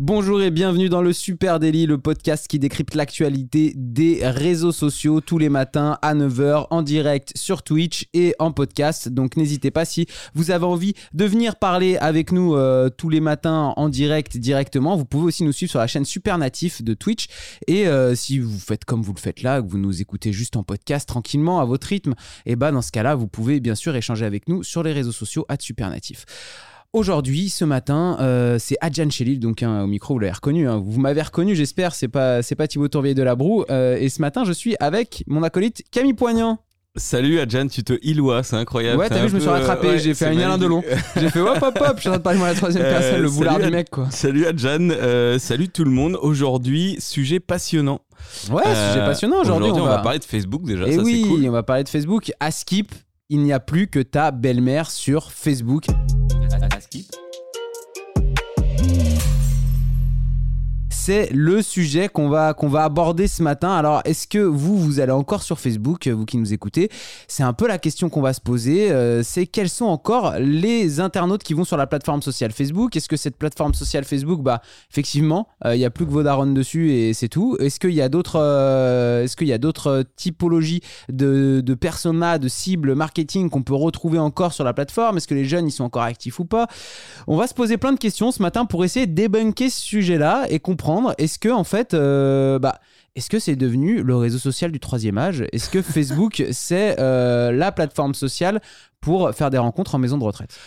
Bonjour et bienvenue dans le Super Daily, le podcast qui décrypte l'actualité des réseaux sociaux tous les matins à 9h en direct sur Twitch et en podcast. Donc n'hésitez pas si vous avez envie de venir parler avec nous euh, tous les matins en direct directement. Vous pouvez aussi nous suivre sur la chaîne Super Natif de Twitch. Et euh, si vous faites comme vous le faites là, que vous nous écoutez juste en podcast tranquillement à votre rythme, et bah dans ce cas-là, vous pouvez bien sûr échanger avec nous sur les réseaux sociaux à Super Natif. Aujourd'hui, ce matin, euh, c'est Adjan Chelil, donc hein, au micro, vous l'avez reconnu. hein. Vous m'avez reconnu, j'espère. C'est pas, c'est pas Thibaut Tourvier de la Broue. Euh, et ce matin, je suis avec mon acolyte Camille Poignant. Salut Adjan, tu te ilois, c'est incroyable. Ouais, t'as vu, je me suis rattrapé. ouais, j'ai fait un Alain Delon. J'ai fait hop hop hop. Je suis en train de parler moi à la troisième Euh, personne, le boulard du mec, quoi. Salut Adjan, euh, salut tout le monde. Aujourd'hui, sujet passionnant. Ouais, sujet passionnant aujourd'hui. on, va... parler de Facebook déjà, Et ça oui, cool. on va parler de Facebook. À Skip, il n'y a plus que ta belle-mère sur Facebook. C'est le sujet qu'on va, aborder ce matin. Alors, est-ce que vous, vous allez encore sur Facebook, vous qui nous écoutez? C'est un peu la question qu'on va se poser. euh, c'est quels sont encore les internautes qui vont sur la plateforme sociale Facebook? Est-ce que cette plateforme sociale Facebook, bah, effectivement, euh, il n'y a plus que vos darons dessus et c'est tout Est-ce qu'il y a d'autres euh, est-ce qu'il y a d'autres typologies de, de personas, de cibles marketing qu'on peut retrouver encore sur la plateforme? Est-ce que les jeunes, ils sont encore actifs ou pas? On va se poser plein de questions ce matin pour essayer de débunker ce sujet-là et comprendre est-ce que en fait, euh, bah, est-ce que c'est devenu le réseau social du troisième âge? Est-ce que Facebook c'est euh, la plateforme sociale pour faire des rencontres en maison de retraite.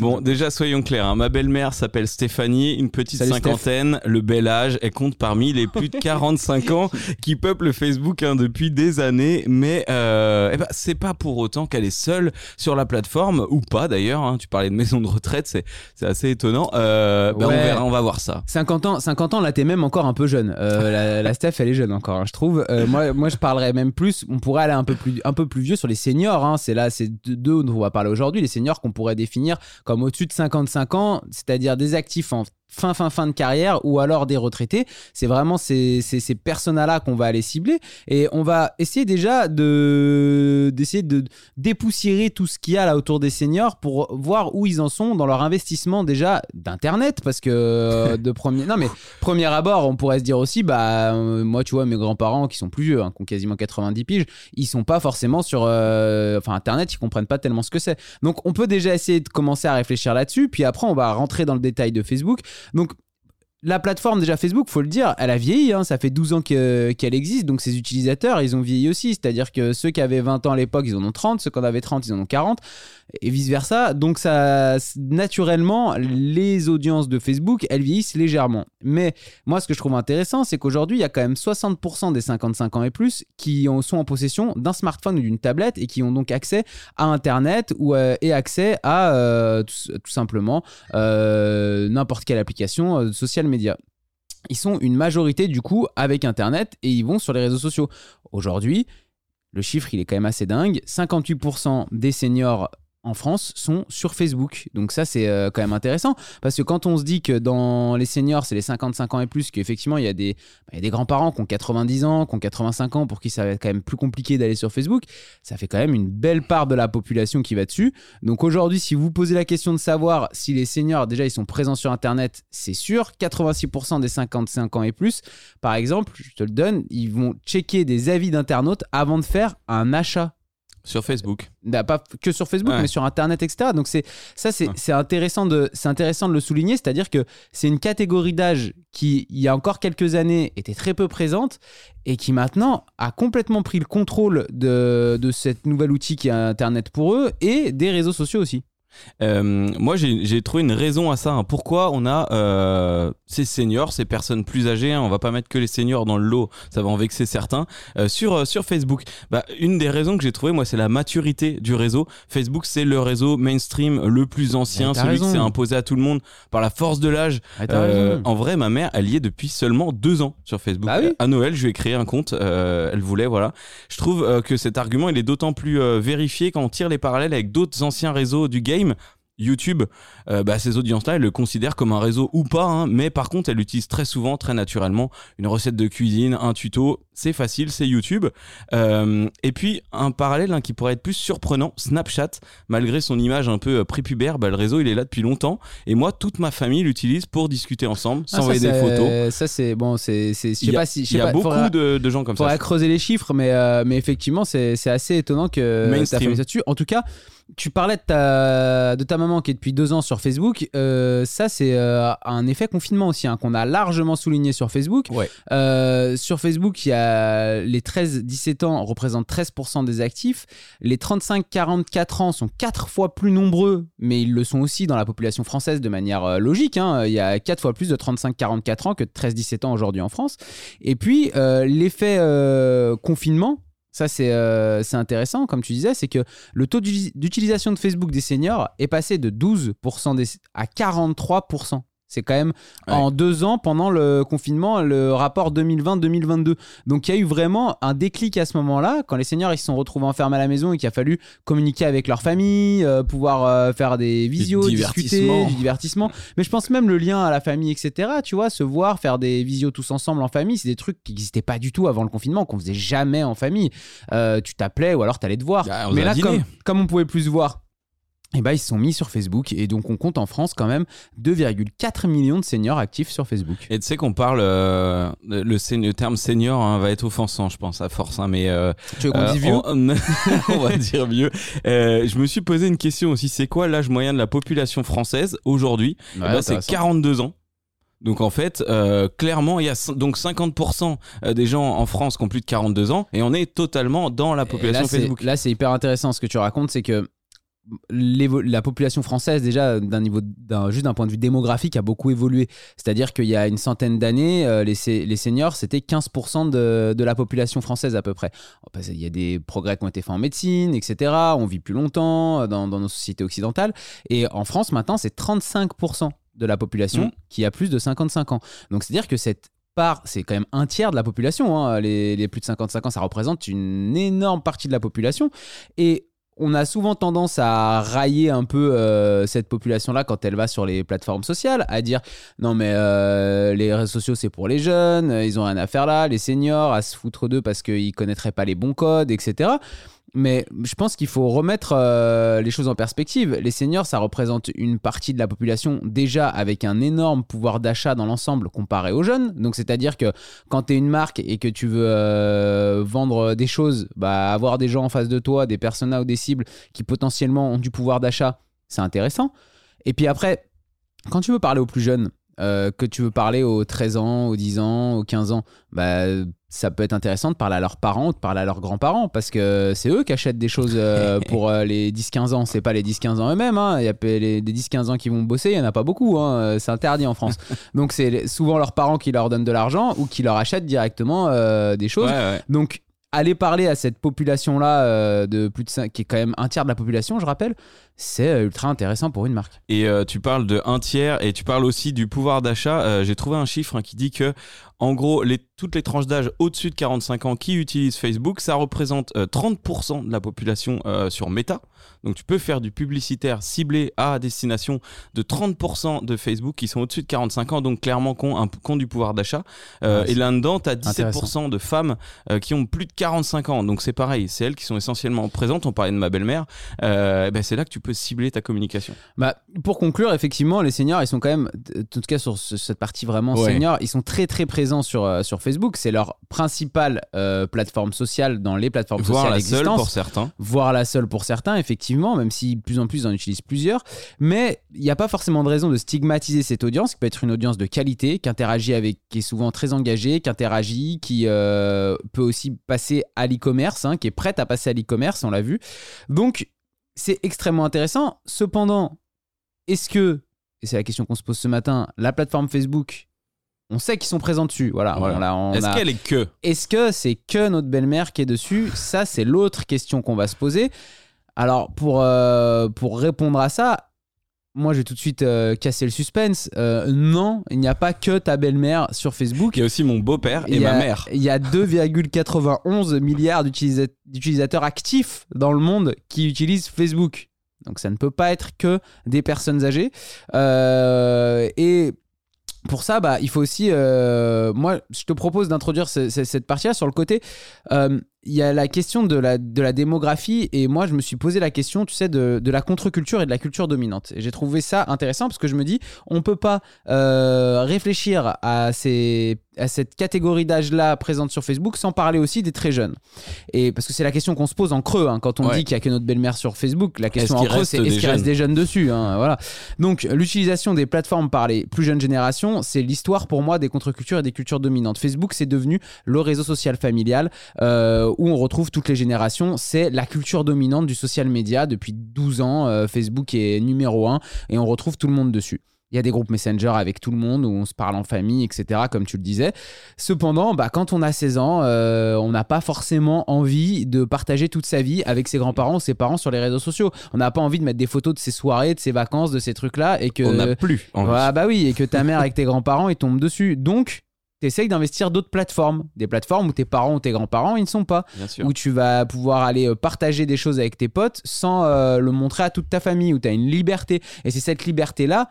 Bon, déjà soyons clairs, hein. ma belle-mère s'appelle Stéphanie, une petite Salut, cinquantaine, le bel âge, elle compte parmi les plus de 45 ans qui peuplent Facebook hein, depuis des années, mais euh, eh ben, c'est pas pour autant qu'elle est seule sur la plateforme, ou pas d'ailleurs, hein. tu parlais de maison de retraite, c'est assez étonnant, Euh, ben, on verra, on va voir ça. 50 ans, 50 ans, là t'es même encore un peu jeune. Euh, la, la Steph, elle est jeune encore, je trouve. Euh, moi, moi, je parlerais même plus. On pourrait aller un peu plus, un peu plus vieux sur les seniors. C'est là, c'est d'eux dont on va parler aujourd'hui. Les seniors qu'on pourrait définir comme au-dessus de 55 ans, c'est-à-dire des actifs en fin fin fin de carrière ou alors des retraités. C'est vraiment ces, ces, ces personas-là qu'on va aller cibler. Et on va essayer déjà de d'essayer de dépoussiérer tout ce qu'il y a là autour des seniors pour voir où ils en sont dans leur investissement déjà d'internet. Parce que de premier non mais premier abord on pourrait se dire aussi bah euh, moi tu vois mes grands-parents qui sont plus vieux hein, qui ont quasiment 90 piges ils sont pas forcément sur euh, enfin internet ils comprennent pas tellement ce que c'est. Donc on peut déjà essayer de commencer à réfléchir là-dessus. Puis après on va rentrer dans le détail de Facebook donc la plateforme déjà Facebook, faut le dire, elle a vieilli, hein, ça fait 12 ans que- qu'elle existe, donc ses utilisateurs, ils ont vieilli aussi, c'est-à-dire que ceux qui avaient 20 ans à l'époque, ils en ont 30, ceux qui en avaient 30, ils en ont 40, et vice-versa. Donc ça, naturellement, les audiences de Facebook, elles vieillissent légèrement. Mais moi, ce que je trouve intéressant, c'est qu'aujourd'hui, il y a quand même 60% des 55 ans et plus qui sont en possession d'un smartphone ou d'une tablette et qui ont donc accès à Internet ou, euh, et accès à euh, tout, simplement euh, n'importe quelle application euh, social. Ils sont une majorité du coup avec Internet et ils vont sur les réseaux sociaux. Aujourd'hui, le chiffre il est quand même assez dingue. 58% des seniors en France sont sur Facebook. Donc ça c'est euh, quand même intéressant parce que quand on se dit que dans les seniors c'est les 55 ans et plus qu'effectivement il y a des bah, des grands-parents qui ont 90 ans, qui ont 85 ans pour qui ça va être quand même plus compliqué d'aller sur Facebook, ça fait quand même une belle part de la population qui va dessus. Donc aujourd'hui, si vous posez la question de savoir si les seniors, déjà, ils sont présents sur Internet, c'est sûr. 86% des 55 ans et plus, par exemple, je te le donne, ils vont checker des avis d'internautes avant de faire un achat. Sur Facebook. Bah, pas que sur Facebook, Ouais. mais sur Internet, etc. Donc c'est ça, c'est Ouais. c'est intéressant de c'est intéressant de le souligner, c'est-à-dire que c'est une catégorie d'âge qui il y a encore quelques années était très peu présente et qui maintenant a complètement pris le contrôle de de cet nouvel outil qui est Internet pour eux et des réseaux sociaux aussi. Euh, moi, j'ai trouvé une raison à ça. hein. Pourquoi on a euh, ces seniors, ces personnes plus âgées, hein, on va pas mettre que les seniors dans le lot, ça va en vexer certains, euh, sur, sur Facebook bah, Une des raisons que j'ai trouvé, moi, c'est la maturité du réseau. Facebook, c'est le réseau mainstream le plus ancien, celui qui s'est imposé à tout le monde par la force de l'âge. En vrai, ma mère, elle y est depuis seulement deux ans sur Facebook. Bah oui. À Noël, je lui ai créé un compte. elle voulait, voilà. Je trouve que cet argument, il est d'autant plus vérifié quand on tire les parallèles avec d'autres anciens réseaux du game. YouTube, euh, bah, ces audiences-là, elles le considèrent comme un réseau ou pas, hein, mais par contre, elles l'utilisent très souvent, très naturellement. Une recette de cuisine, un tuto, c'est facile, c'est YouTube. Euh, et puis, un parallèle hein, qui pourrait être plus surprenant, Snapchat, malgré son image un peu euh, prépubère, bah, le réseau, il est là depuis longtemps. Et moi, toute ma famille l'utilise pour discuter ensemble, Ah, s'envoyer des photos. Ça, c'est bon, c'est. Je sais pas si. il y a pas, beaucoup faudra- de, de gens comme ça. creuser les chiffres, mais, euh, mais effectivement, c'est assez étonnant que tu as fait ça dessus. En tout cas, tu parlais de ta, de ta maman qui est depuis deux ans sur Facebook. Euh, ça, c'est euh, un effet confinement aussi, hein, qu'on a largement souligné sur Facebook. Ouais. Euh, sur Facebook, il y a les 13-17 ans représentent 13% des actifs. Les 35-44 ans sont quatre fois plus nombreux, mais ils le sont aussi dans la population française de manière euh, logique. hein. Il y a quatre fois plus de 35-44 ans que de 13-17 ans aujourd'hui en France. Et puis, euh, l'effet euh, confinement, ça c'est euh, c'est intéressant, comme tu disais, c'est que le taux d'uti- d'utilisation de Facebook des seniors est passé de 12% des- à 43%. C'est quand même Ouais. en deux ans pendant le confinement, le rapport 2020-2022. Donc il y a eu vraiment un déclic à ce moment-là, quand les seniors ils se sont retrouvés enfermés à la maison et qu'il a fallu communiquer avec leur famille, euh, pouvoir euh, faire des visios, discuter, du divertissement. Mais je pense même le lien à la famille, etc. Tu vois, se voir, faire des visios tous ensemble en famille, c'est des trucs qui n'existaient pas du tout avant le confinement, qu'on faisait jamais en famille. Euh, tu t'appelais ou alors t'allais te voir. Bah, Mais là, comme, comme on pouvait plus se voir, et ben, ils se sont mis sur Facebook et donc on compte en France quand même 2,4 millions de seniors actifs sur Facebook. Et tu sais qu'on parle, euh, le, terme senior hein, va être offensant, je pense, à force. hein, mais euh, Tu veux qu'on euh, dise vieux on, on va dire vieux. Euh, je me suis posé une question aussi. C'est quoi l'âge moyen de la population française aujourd'hui? Eh ben, C'est 42 ans. Donc en fait, euh, clairement, il y a donc 50% des gens en France qui ont plus de 42 ans et on est totalement dans la population là, Facebook. Là, c'est hyper intéressant ce que tu racontes, c'est que la population française déjà d'un niveau juste d'un point de vue démographique a beaucoup évolué c'est à dire qu'il y a une centaine d'années euh, les, seniors c'était 15% de, de la population française à peu près qu'il y a des progrès qui ont été faits en médecine etc on vit plus longtemps euh, dans, dans nos sociétés occidentales et en France maintenant c'est 35% de la population Mhm. qui a plus de 55 ans donc c'est à dire que cette part, c'est quand même un tiers de la population. hein. Les, les plus de 55 ans, ça représente une énorme partie de la population. Et on a souvent tendance à railler un peu euh, cette population-là quand elle va sur les plateformes sociales, à dire non mais euh, les réseaux sociaux c'est pour les jeunes, ils ont rien à faire là, les seniors à se foutre d'eux parce qu'ils connaîtraient pas les bons codes, etc. Mais je pense qu'il faut remettre euh, les choses en perspective. Les seniors, ça représente une partie de la population déjà avec un énorme pouvoir d'achat dans l'ensemble comparé aux jeunes. Donc c'est-à-dire que quand tu es une marque et que tu veux euh, vendre des choses, bah, avoir des gens en face de toi, des personas ou des cibles qui potentiellement ont du pouvoir d'achat, c'est intéressant. Et puis après, quand tu veux parler aux plus jeunes, euh, que tu veux parler aux 13 ans, aux 10 ans, aux 15 ans, bah, ça peut être intéressant de parler à leurs parents ou de parler à leurs grands-parents parce que c'est eux qui achètent des choses euh, pour euh, les 10-15 ans. C'est pas les 10-15 ans eux-mêmes. hein. Il y a les, des 10-15 ans qui vont bosser, il y en a pas beaucoup. hein. C'est interdit en France. Donc c'est souvent leurs parents qui leur donnent de l'argent ou qui leur achètent directement des choses. Ouais, ouais. Donc, aller parler à cette population-là de plus de 5, qui est quand même un tiers de la population, je rappelle, c'est euh, ultra intéressant pour une marque. Et euh, tu parles de un tiers et tu parles aussi du pouvoir d'achat. Euh, J'ai trouvé un chiffre hein, qui dit que, en gros, les, toutes les tranches d'âge au-dessus de 45 ans qui utilisent Facebook, ça représente euh, 30% de la population sur Meta. Donc tu peux faire du publicitaire ciblé à destination de 30% de Facebook qui sont au-dessus de 45 ans, donc clairement qui ont, un- qui ont du pouvoir d'achat. Ouais, et là-dedans, tu as intéressant. 17% de femmes qui ont plus de 45 ans. Donc c'est pareil, c'est elles qui sont essentiellement présentes. On parlait de ma belle-mère. Euh, ben, c'est là que tu peux cibler ta communication. Bah, pour conclure, effectivement, les seniors, ils sont quand même, en tout cas sur ce- cette partie vraiment Ouais. senior, ils sont très très présents sur, euh, sur Facebook. C'est leur principale euh, plateforme sociale dans les plateformes Voire sociales la seule existantes. pour certains. voire la seule pour certains, effectivement, même si de plus en plus ils en utilisent plusieurs. Mais il n'y a pas forcément de raison de stigmatiser cette audience, qui peut être une audience de qualité, qui interagit avec, qui est souvent très engagée, qui interagit, qui euh, peut aussi passer à l'e-commerce, hein, qui est prête à passer à l'e-commerce, on l'a vu. Donc, c'est extrêmement intéressant. Cependant, est-ce que, et c'est la question qu'on se pose ce matin, la plateforme Facebook, on sait qu'ils sont présents dessus, voilà. Voilà. on l'a- on Est-ce a- qu'elle est que? Est-ce que c'est que notre belle-mère qui est dessus? Ça, c'est l'autre question qu'on va se poser. Alors, pour, euh, pour répondre à ça, moi, je vais tout de suite euh, casser le suspense. Euh, non, il n'y a pas que ta belle-mère sur Facebook. Il y a aussi mon beau-père et ma a- mère. Il y a 2,91 milliards d'utilisa- d'utilisateurs actifs dans le monde qui utilisent Facebook. Donc ça ne peut pas être que des personnes âgées. Euh, et pour ça, bah, il faut aussi. euh, moi, je te propose d'introduire ce- ce- cette partie-là sur le côté. Il y a la question de la, de la démographie, et moi, je me suis posé la question, tu sais, de, de la contre-culture et de la culture dominante. Et j'ai trouvé ça intéressant parce que je me dis, on peut pas euh, réfléchir à, ces, à cette catégorie d'âge-là présente sur Facebook sans parler aussi des très jeunes. Et parce que c'est la question qu'on se pose en creux hein, quand on Ouais. dit qu'il y a que notre belle-mère sur Facebook. La question en creux, c'est est-ce qu'il reste des jeunes dessus hein, voilà. Donc, l'utilisation des plateformes par les plus jeunes générations, c'est l'histoire pour moi des contre-cultures et des cultures dominantes. Facebook, c'est devenu le réseau social familial euh, où on retrouve toutes les générations. C'est la culture dominante du social media. Depuis 12 ans, euh, Facebook est numéro 1 et on retrouve tout le monde dessus. Il y a des groupes Messenger avec tout le monde où on se parle en famille, etc., comme tu le disais. Cependant, bah, quand on a 16 ans, euh, on n'a pas forcément envie de partager toute sa vie avec ses grands-parents ou ses parents sur les réseaux sociaux. On n'a pas envie de mettre des photos de ses soirées, de ses vacances, de ces trucs-là et que On n'a plus envie. ah bah oui, et que ta mère avec tes grands-parents, ils tombent dessus. Donc, t'essayes d'investir d'autres plateformes. Des plateformes où tes parents ou tes grands-parents, ils ne sont pas. Bien sûr. Où tu vas pouvoir aller euh, partager des choses avec tes potes sans euh, le montrer à toute ta famille, où tu as une liberté. Et c'est cette liberté-là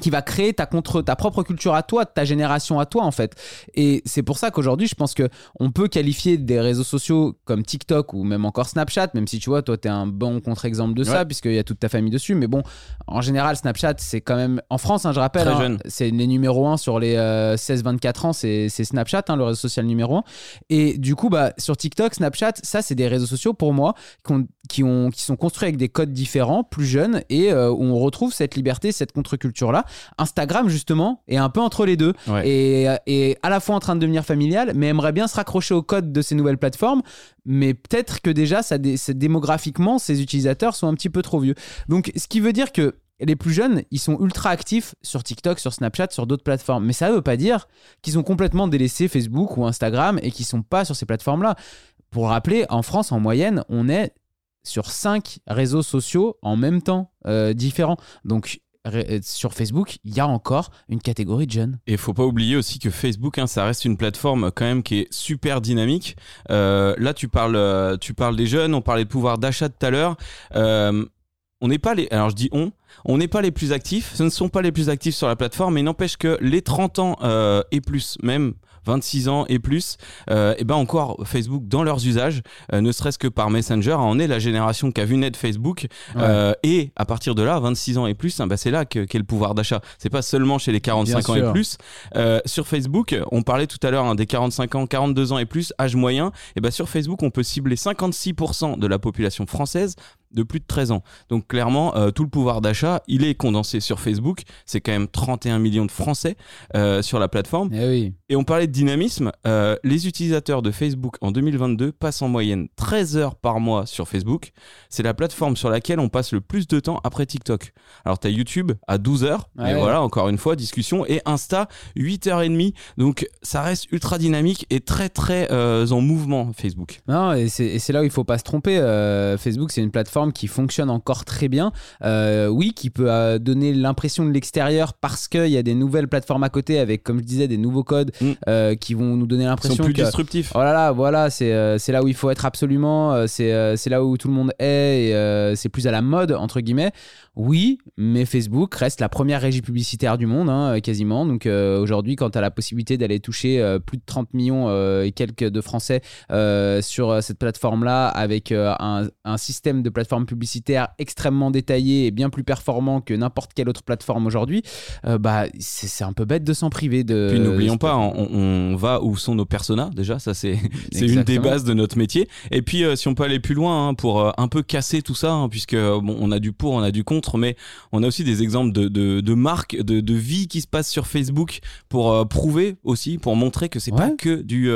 qui va créer ta contre ta propre culture à toi, ta génération à toi en fait. Et c'est pour ça qu'aujourd'hui, je pense que on peut qualifier des réseaux sociaux comme TikTok ou même encore Snapchat, même si tu vois, toi, tu es un bon contre-exemple de ça, Ouais. puisqu'il y a toute ta famille dessus. Mais bon, en général, Snapchat, c'est quand même. En France, hein, je rappelle, hein, c'est les numéros 1 sur les euh, 16-24 ans, c'est Snapchat, hein, le réseau social numéro 1. Et du coup, bah, sur TikTok, Snapchat, ça, c'est des réseaux sociaux pour moi qu'on- qui, ont, qui sont construits avec des codes différents, plus jeunes, et euh, où on retrouve cette liberté, cette contre-culture-là. Instagram, justement, est un peu entre les deux Ouais. et, et à la fois en train de devenir familial, mais aimerait bien se raccrocher au code de ces nouvelles plateformes. Mais peut-être que déjà, ça, dé- démographiquement, ces utilisateurs sont un petit peu trop vieux. Donc, ce qui veut dire que les plus jeunes, ils sont ultra actifs sur TikTok, sur Snapchat, sur d'autres plateformes. Mais ça ne veut pas dire qu'ils ont complètement délaissé Facebook ou Instagram et qu'ils sont pas sur ces plateformes-là. Pour rappeler, en France, en moyenne, on est sur cinq réseaux sociaux en même temps, euh, différents. Donc, euh, sur Facebook, il y a encore une catégorie de jeunes. Et faut pas oublier aussi que Facebook, hein, ça reste une plateforme quand même qui est super dynamique. Euh, là, tu parles, tu parles des jeunes. On parlait de pouvoir d'achat tout à l'heure. On n'est pas les. Alors je dis on. On n'est pas les plus actifs. Ce ne sont pas les plus actifs sur la plateforme, mais n'empêche que les 30 ans et plus, même 26 ans et plus, euh, et ben encore Facebook dans leurs usages, euh, ne serait-ce que par Messenger. On est la génération qui a vu naître Facebook. Euh, et à partir de là, 26 ans et plus, hein, bah, c'est là que- qu'est le pouvoir d'achat. C'est pas seulement chez les 45 ans Bien et sûr. plus. Euh, sur Facebook, on parlait tout à l'heure hein, des 45 ans, 42 ans et plus, âge moyen. Et ben sur Facebook, on peut cibler 56% de la population française de plus de 13 ans. Donc clairement, euh, tout le pouvoir d'achat, il est condensé sur Facebook. C'est quand même 31 millions de Français euh, sur la plateforme. Eh oui. Et on parlait de dynamisme. euh, les utilisateurs de Facebook en 2022 passent en moyenne 13 heures par mois sur Facebook. C'est la plateforme sur laquelle on passe le plus de temps après TikTok. Alors, tu as YouTube à 12 heures. Ouais. Mais voilà, encore une fois, discussion. Et Insta, 8h30. Donc, ça reste ultra dynamique et très, très en mouvement, Facebook. Non, et c'est et là où il faut pas se tromper. Facebook, c'est une plateforme qui fonctionne encore très bien. Euh, oui, qui peut euh, donner l'impression de l'extérieur parce qu'il y a des nouvelles plateformes à côté avec, comme je disais, des nouveaux codes Mm. euh, qui vont nous donner Ils sont l'impression plus que. disruptifs. Oh là là, voilà, c'est là où il faut être absolument, c'est là où tout le monde est, et c'est plus à la mode, entre guillemets. Oui, mais Facebook reste la première régie publicitaire du monde, hein, quasiment. Donc aujourd'hui, quand tu as la possibilité d'aller toucher plus de 30 millions et quelques de Français sur cette plateforme-là, avec un, un système de plateforme publicitaire extrêmement détaillé et bien plus performant que n'importe quelle autre plateforme aujourd'hui, euh, bah, c'est un peu bête de s'en priver. De, Puis n'oublions pas, on, on va où sont nos personas déjà, ça c'est une des bases de notre métier. Et puis euh, si on peut aller plus loin hein, pour euh, un peu casser tout ça, hein, puisque bon, on a du pour, on a du contre, mais on a aussi des exemples de, de, de marques, de, de vie qui se passe sur Facebook pour prouver aussi, pour montrer que c'est pas Ouais. que du,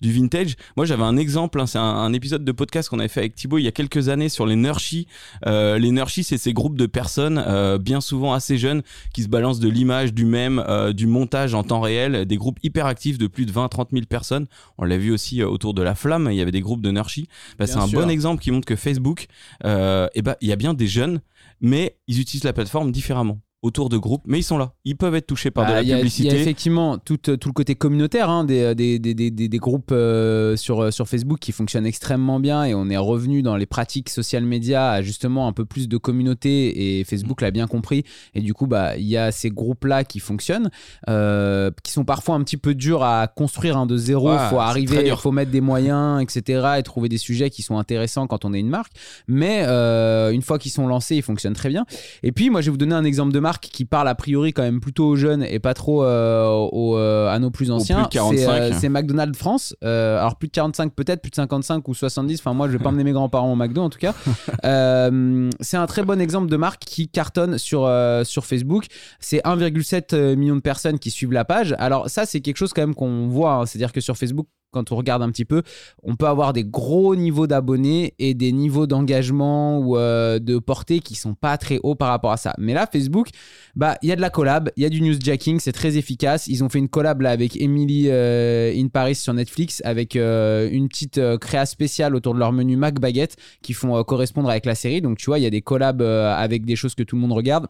du vintage. Moi j'avais un exemple, hein, c'est un, un épisode de podcast qu'on avait fait avec Thibaut il y a quelques années sur les Nurshi. Euh, les Nurshi, c'est ces groupes de personnes, euh, bien souvent assez jeunes, qui se balancent de l'image, du même, euh, du montage en temps réel, des groupes hyper actifs de plus de 20-30 000 personnes. On l'a vu aussi autour de la flamme, il y avait des groupes de Nurshi. Bah, c'est un sûr. bon exemple qui montre que Facebook, eh ben, il y a bien des jeunes, mais ils utilisent la plateforme différemment. Autour de groupes, mais ils sont là. Ils peuvent être touchés par Bah, de la il y a- publicité. Il y a effectivement tout, euh, tout le côté communautaire hein, des, des, des, des, des- groupes euh, sur, euh, sur Facebook qui fonctionnent extrêmement bien et on est revenu dans les pratiques social media à justement un peu plus de communauté et Facebook l'a bien compris et du coup bah il y a ces groupes là qui fonctionnent euh, qui sont parfois un petit peu durs à construire hein, de zéro Ouais, faut arriver dur. faut mettre des moyens etc et trouver des sujets qui sont intéressants quand on est une marque mais euh, une fois qu'ils sont lancés ils fonctionnent très bien et puis, moi, je vais vous donner un exemple de marque qui parle a priori quand même plutôt aux jeunes et pas trop euh, aux, euh, à nos plus anciens. plus de 45. C'est, euh, C'est McDonald's France. Alors, plus de 45 peut-être, plus de 55 ou 70. Enfin, moi, je vais pas emmener mes grands-parents au McDo en tout cas. C'est un très bon exemple de marque qui cartonne sur, sur Facebook. C'est 1,7 million de personnes qui suivent la page. Alors, ça, c'est quelque chose quand même qu'on voit. hein. C'est-à-dire que sur Facebook, quand on regarde un petit peu, on peut avoir des gros niveaux d'abonnés et des niveaux d'engagement ou euh, de portée qui sont pas très hauts par rapport à ça. Mais là, Facebook, bah il y a de la collab, il y a du newsjacking, c'est très efficace. Ils ont fait une collab avec Emily euh, in Paris sur Netflix avec euh, une petite créa spéciale autour de leur menu Mac Baguette qui font correspondre avec la série. Donc tu vois, il y a des collabs avec des choses que tout le monde regarde.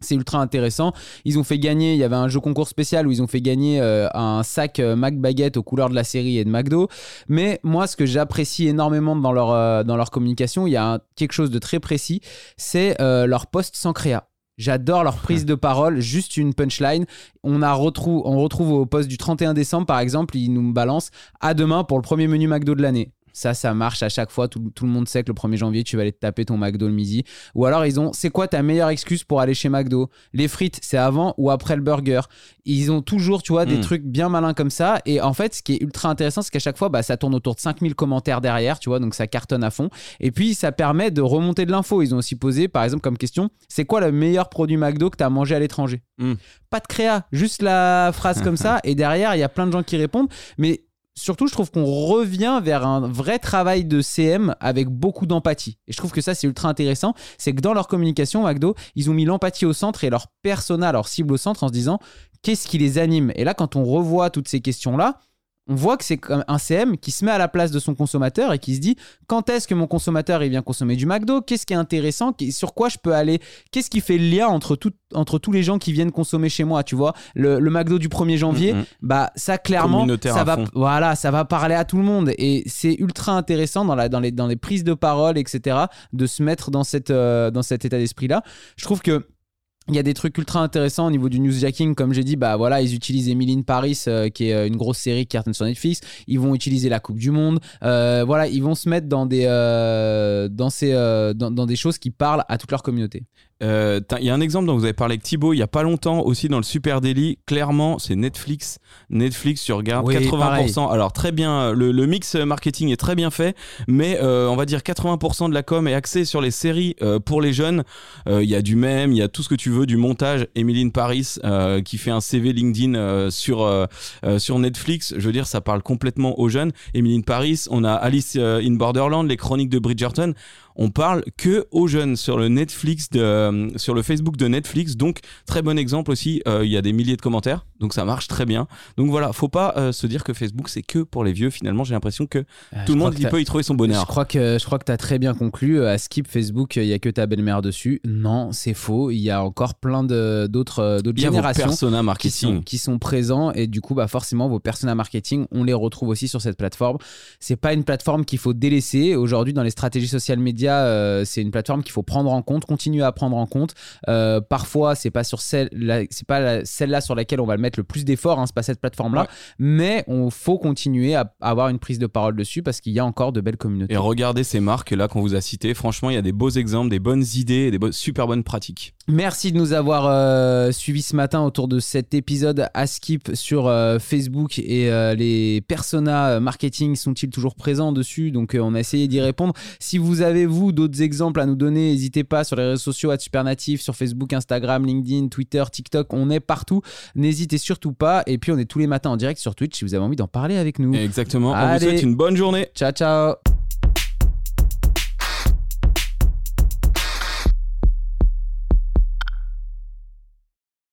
C'est ultra intéressant. Ils ont fait gagner, il y avait un jeu concours spécial où ils ont fait gagner euh, un sac euh, Mac Baguette aux couleurs de la série et de McDo. Mais moi, ce que j'apprécie énormément dans leur, euh, dans leur communication, il y a un- quelque chose de très précis, c'est euh, leur post sans créa. J'adore leur prise de parole, juste une punchline. On, a retrouve, on retrouve au post du 31 décembre, par exemple, ils nous balancent à demain pour le premier menu McDo de l'année. Ça, ça marche à chaque fois. Tout, tout le monde sait que le 1er janvier, tu vas aller te taper ton McDo le midi. Ou alors, ils ont c'est quoi ta meilleure excuse pour aller chez McDo? Les frites, c'est avant ou après le burger? Ils ont toujours, tu vois, des Mm. trucs bien malins comme ça. Et en fait, ce qui est ultra intéressant, c'est qu'à chaque fois, bah, ça tourne autour de 5000 commentaires derrière, tu vois, donc ça cartonne à fond. Et puis, ça permet de remonter de l'info. Ils ont aussi posé, par exemple, comme question c'est quoi le meilleur produit McDo que tu as mangé à l'étranger? Mm. Pas de créa, juste la phrase comme ça. Et derrière, il y a plein de gens qui répondent. Mais surtout, je trouve qu'on revient vers un vrai travail de CM avec beaucoup d'empathie. Et je trouve que ça, c'est ultra intéressant. C'est que dans leur communication, McDo, ils ont mis l'empathie au centre et leur persona, leur cible au centre en se disant qu'est-ce qui les anime? Et là, quand on revoit toutes ces questions-là, on voit que c'est un CM qui se met à la place de son consommateur et qui se dit quand est-ce que mon consommateur il vient consommer du McDo? Qu'est-ce qui est intéressant? Sur quoi je peux aller? Qu'est-ce qui fait le lien entre, tout- entre tous les gens qui viennent consommer chez moi Tu vois, le, le McDo du 1er janvier, Mm, mm. bah ça clairement ça va fond. voilà ça va parler à tout le monde. Et c'est ultra intéressant dans la dans les dans les prises de parole etc de se mettre dans cette euh, dans cet état d'esprit là je trouve que il y a des trucs ultra intéressants au niveau du newsjacking, comme j'ai dit, bah voilà, ils utilisent Emily in Paris, euh, qui est euh, une grosse série qui cartonne sur Netflix. Ils vont utiliser la Coupe du Monde. Euh, voilà, ils vont se mettre dans des euh, dans ces dans, dans des choses qui parlent à toute leur communauté. Il y a un exemple dont vous avez parlé avec Thibaut il y a pas longtemps aussi dans le Super Daily. Clairement, c'est Netflix. Netflix, tu regardes Oui, 80%. Alors très bien, le, le mix marketing est très bien fait, mais on va dire 80% de la com est axée sur les séries pour les jeunes. Il y a du même, il y a tout ce que tu veux, du montage. Emily in Paris euh, qui fait un CV LinkedIn euh, sur euh, sur Netflix. Je veux dire, ça parle complètement aux jeunes. Emily in Paris, on a Alice in Borderland, les chroniques de Bridgerton on parle que aux jeunes sur le Netflix de, sur le Facebook de Netflix donc très bon exemple aussi il y a des milliers de commentaires donc ça marche très bien donc voilà faut pas euh, se dire que Facebook c'est que pour les vieux finalement j'ai l'impression que tout le monde peut y trouver son Je bonheur crois que je crois que tu as très bien conclu. À Skip Facebook, il y a que ta belle-mère dessus. Non, c'est faux. Il y a encore plein de- d'autres euh, d'autres a vos générations. persona qui sont, marketing qui sont présents et du coup bah forcément vos personas marketing on les retrouve aussi sur cette plateforme c'est pas une plateforme qu'il faut délaisser aujourd'hui dans les stratégies social médias euh, c'est une plateforme qu'il faut prendre en compte continuer à prendre en compte Euh, parfois c'est pas sur celle c'est pas la- celle-là sur laquelle on va le mettre le plus d'efforts hein, c'est pas cette plateforme là Ouais. mais on faut continuer à avoir une prise de parole dessus parce qu'il y a encore de belles communautés et regardez ces marques là qu'on vous a citées franchement il y a des beaux exemples des bonnes idées et des bo- super bonnes pratiques Merci de nous avoir euh, suivis ce matin autour de cet épisode à skip sur euh, Facebook et euh, les personas marketing sont-ils toujours présents dessus? Donc on a essayé d'y répondre. Si vous avez vous d'autres exemples à nous donner, n'hésitez pas sur les réseaux sociaux à Supernatif, sur Facebook, Instagram, LinkedIn, Twitter, TikTok, on est partout. N'hésitez surtout pas. Et puis on est tous les matins en direct sur Twitch si vous avez envie d'en parler avec nous. exactement on vous Allez. souhaite une bonne journée Ciao ciao